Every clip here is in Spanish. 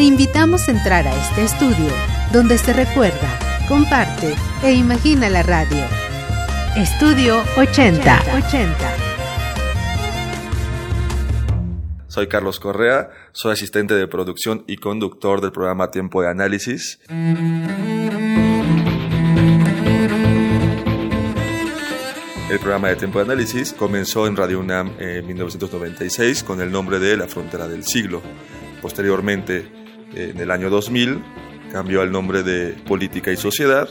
Te invitamos a entrar a este estudio donde se recuerda, comparte e imagina la radio. Estudio 80. 80. Soy Carlos Correa, soy asistente de producción y conductor del programa Tiempo de Análisis. El programa de Tiempo de Análisis comenzó en Radio UNAM en 1996 con el nombre de La Frontera del Siglo. Posteriormente, en el año 2000, cambió al nombre de Política y Sociedad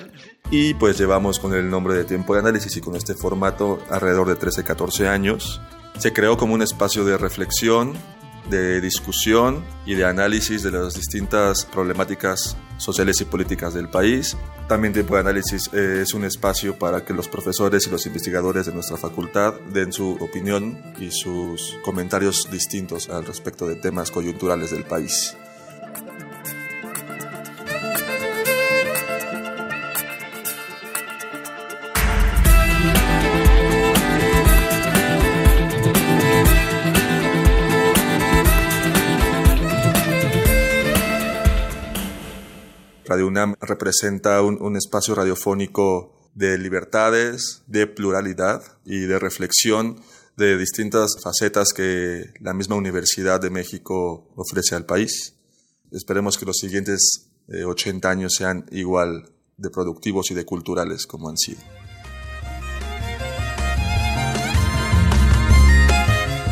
y pues llevamos con el nombre de Tiempo de Análisis y con este formato alrededor de 13-14 años. Se creó como un espacio de reflexión, de discusión y de análisis de las distintas problemáticas sociales y políticas del país. También Tiempo de Análisis eh, es un espacio para que los profesores y los investigadores de nuestra facultad den su opinión y sus comentarios distintos al respecto de temas coyunturales del país. Radio UNAM representa un, espacio radiofónico de libertades, de pluralidad y de reflexión de distintas facetas que la misma Universidad de México ofrece al país. Esperemos que los siguientes 80 eh, años sean igual de productivos y de culturales como han sido.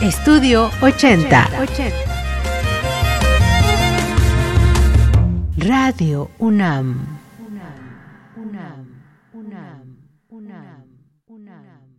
Estudio 80. 80. Radio UNAM. UNAM, UNAM, UNAM, UNAM, UNAM.